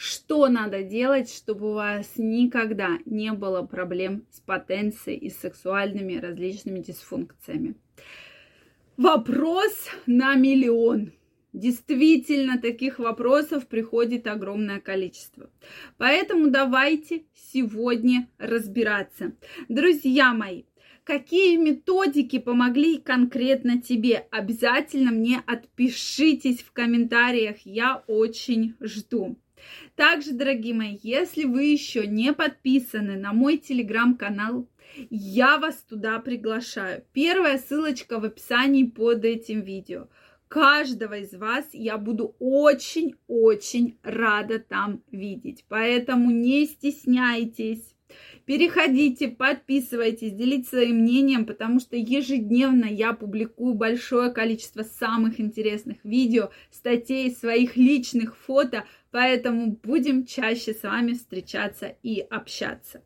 что надо делать, чтобы у вас никогда не было проблем с потенцией и с сексуальными различными дисфункциями. Вопрос на миллион. Действительно, таких вопросов приходит огромное количество. Поэтому давайте сегодня разбираться. Друзья мои, какие методики помогли конкретно тебе? Обязательно мне отпишитесь в комментариях, я очень жду. Также, дорогие мои, если вы еще не подписаны на мой телеграм-канал, я вас туда приглашаю. Первая ссылочка в описании под этим видео. Каждого из вас я буду очень-очень рада там видеть. Поэтому не стесняйтесь. Переходите, подписывайтесь, делитесь своим мнением, потому что ежедневно я публикую большое количество самых интересных видео, статей, своих личных фото, поэтому будем чаще с вами встречаться и общаться.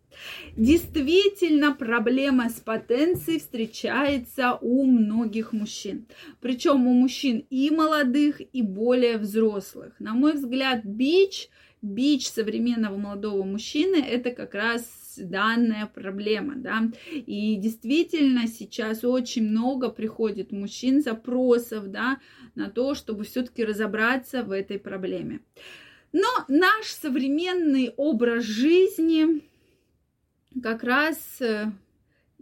Действительно, проблема с потенцией встречается у многих мужчин. Причем у мужчин и молодых, и более взрослых. На мой взгляд, бич, бич современного молодого мужчины – это как раз данная проблема, да. И действительно сейчас очень много приходит мужчин запросов, да, на то, чтобы все-таки разобраться в этой проблеме. Но наш современный образ жизни как раз э,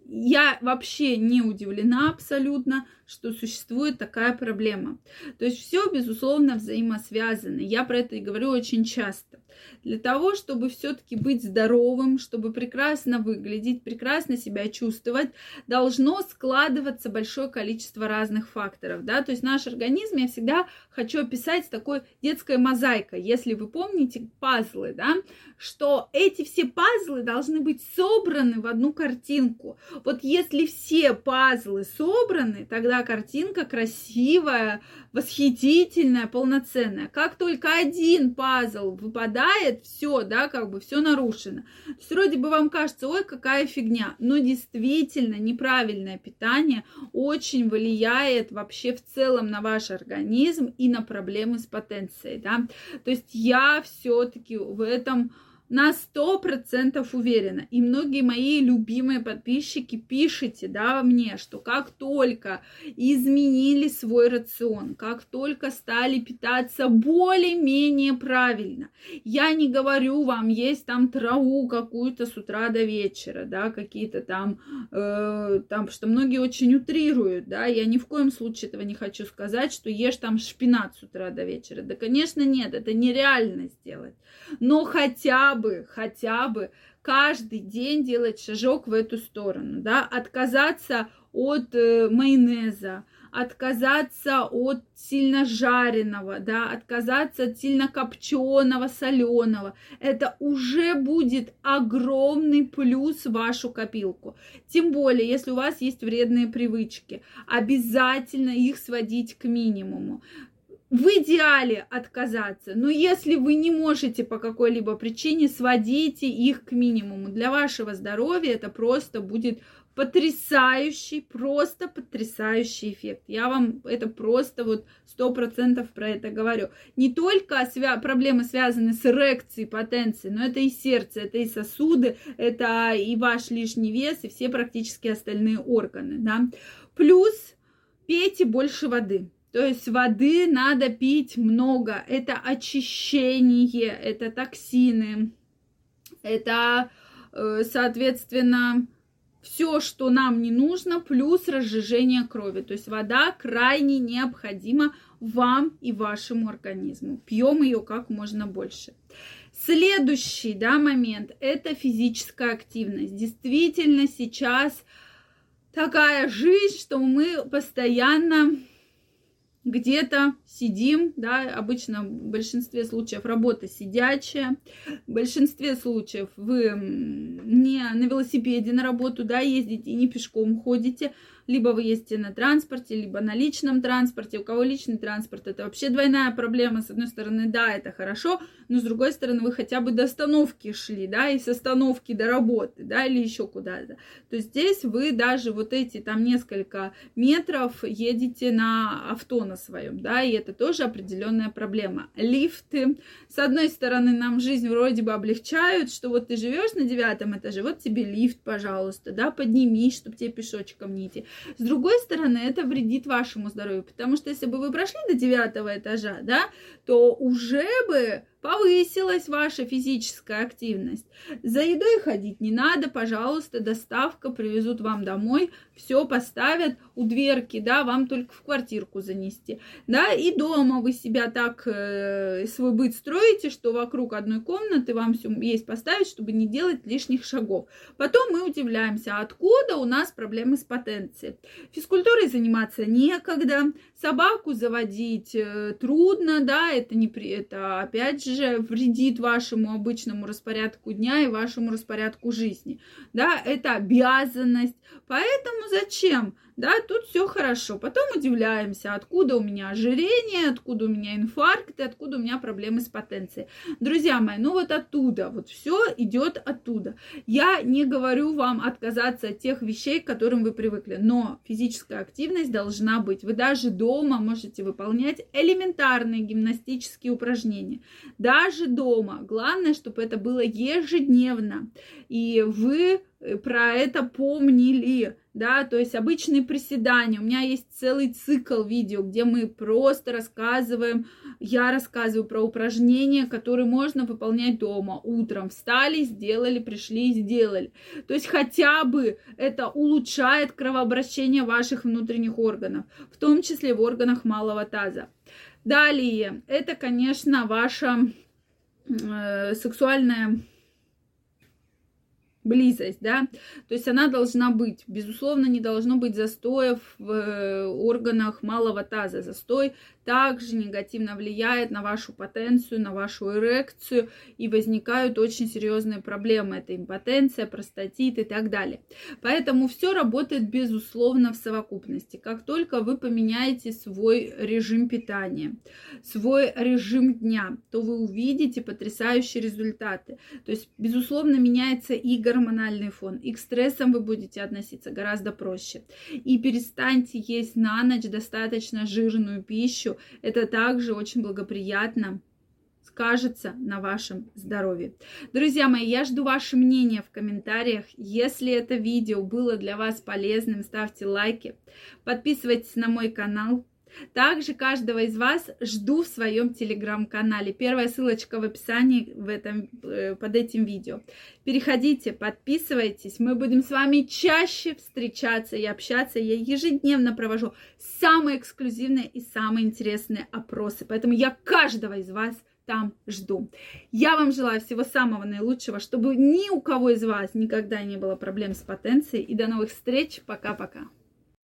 я вообще не удивлена абсолютно, что существует такая проблема. То есть все, безусловно, взаимосвязано. Я про это и говорю очень часто. Для того, чтобы все-таки быть здоровым, чтобы прекрасно выглядеть, прекрасно себя чувствовать, должно складываться большое количество разных факторов. Да? То есть наш организм я всегда хочу описать такой детской мозаикой. Если вы помните пазлы, да, что эти все пазлы должны быть собраны в одну картинку. Вот если все пазлы собраны, тогда картинка красивая, восхитительная, полноценная. Как только один пазл выпадает, все, да, как бы все нарушено. То есть вроде бы вам кажется, ой, какая фигня, но действительно неправильное питание очень влияет вообще в целом на ваш организм и на проблемы с потенцией, да. То есть я все-таки в этом на сто процентов уверена. И многие мои любимые подписчики пишите, да, мне, что как только изменили свой рацион, как только стали питаться более-менее правильно, я не говорю вам есть там траву какую-то с утра до вечера, да, какие-то там, э, там, что многие очень утрируют, да, я ни в коем случае этого не хочу сказать, что ешь там шпинат с утра до вечера. Да, конечно, нет, это нереально сделать. Но хотя бы бы, хотя бы каждый день делать шажок в эту сторону, да, отказаться от э, майонеза, отказаться от сильно жареного, да, отказаться от сильно копченого, соленого. Это уже будет огромный плюс в вашу копилку. Тем более, если у вас есть вредные привычки, обязательно их сводить к минимуму в идеале отказаться, но если вы не можете по какой-либо причине, сводите их к минимуму. Для вашего здоровья это просто будет потрясающий, просто потрясающий эффект. Я вам это просто вот сто процентов про это говорю. Не только свя- проблемы связаны с эрекцией, потенцией, но это и сердце, это и сосуды, это и ваш лишний вес, и все практически остальные органы, да. Плюс пейте больше воды. То есть воды надо пить много. Это очищение, это токсины, это, э, соответственно, все, что нам не нужно, плюс разжижение крови. То есть вода крайне необходима вам и вашему организму. Пьем ее как можно больше. Следующий да, момент – это физическая активность. Действительно, сейчас такая жизнь, что мы постоянно где-то сидим, да, обычно в большинстве случаев работа сидячая, в большинстве случаев вы не на велосипеде на работу, да, ездите, не пешком ходите, либо вы ездите на транспорте, либо на личном транспорте. У кого личный транспорт, это вообще двойная проблема. С одной стороны, да, это хорошо, но с другой стороны, вы хотя бы до остановки шли, да, и с остановки до работы, да, или еще куда-то. То здесь вы даже вот эти там несколько метров едете на авто, на своем, да, и это тоже определенная проблема. Лифты, с одной стороны, нам жизнь вроде бы облегчают, что вот ты живешь на девятом этаже, вот тебе лифт, пожалуйста, да, поднимись, чтобы тебе пешочком не идти. С другой стороны, это вредит вашему здоровью, потому что если бы вы прошли до девятого этажа, да, то уже бы повысилась ваша физическая активность. За едой ходить не надо, пожалуйста, доставка, привезут вам домой, все поставят у дверки, да, вам только в квартирку занести, да, и дома вы себя так, э, свой быт строите, что вокруг одной комнаты вам все есть поставить, чтобы не делать лишних шагов. Потом мы удивляемся, откуда у нас проблемы с потенцией. Физкультурой заниматься некогда, собаку заводить э, трудно, да, это не при, это опять же вредит вашему обычному распорядку дня и вашему распорядку жизни, да, это обязанность, поэтому зачем? Да, тут все хорошо. Потом удивляемся, откуда у меня ожирение, откуда у меня инфаркты, откуда у меня проблемы с потенцией. Друзья мои, ну вот оттуда, вот все идет оттуда. Я не говорю вам отказаться от тех вещей, к которым вы привыкли, но физическая активность должна быть. Вы даже дома можете выполнять элементарные гимнастические упражнения. Даже дома. Главное, чтобы это было ежедневно. И вы про это помнили, да, то есть обычные приседания. У меня есть целый цикл видео, где мы просто рассказываем, я рассказываю про упражнения, которые можно выполнять дома. Утром встали, сделали, пришли, сделали. То есть хотя бы это улучшает кровообращение ваших внутренних органов, в том числе в органах малого таза. Далее, это, конечно, ваша э, сексуальная близость, да, то есть она должна быть, безусловно, не должно быть застоев в э, органах малого таза. Застой также негативно влияет на вашу потенцию, на вашу эрекцию, и возникают очень серьезные проблемы. Это импотенция, простатит и так далее. Поэтому все работает, безусловно, в совокупности. Как только вы поменяете свой режим питания, свой режим дня, то вы увидите потрясающие результаты. То есть, безусловно, меняется и гормональный фон, и к стрессам вы будете относиться гораздо проще. И перестаньте есть на ночь достаточно жирную пищу, это также очень благоприятно скажется на вашем здоровье. Друзья мои, я жду ваше мнение в комментариях. Если это видео было для вас полезным, ставьте лайки, подписывайтесь на мой канал, также каждого из вас жду в своем телеграм-канале. Первая ссылочка в описании в этом, э, под этим видео. Переходите, подписывайтесь. Мы будем с вами чаще встречаться и общаться. Я ежедневно провожу самые эксклюзивные и самые интересные опросы. Поэтому я каждого из вас там жду. Я вам желаю всего самого наилучшего, чтобы ни у кого из вас никогда не было проблем с потенцией. И до новых встреч. Пока-пока.